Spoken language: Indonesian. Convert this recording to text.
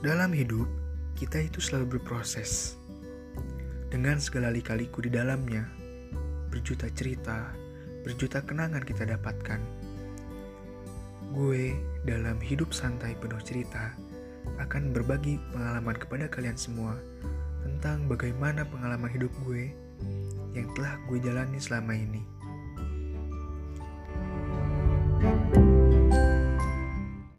Dalam hidup, kita itu selalu berproses. Dengan segala lika-liku di dalamnya, berjuta cerita, berjuta kenangan kita dapatkan. Gue dalam hidup santai penuh cerita akan berbagi pengalaman kepada kalian semua tentang bagaimana pengalaman hidup gue yang telah gue jalani selama ini.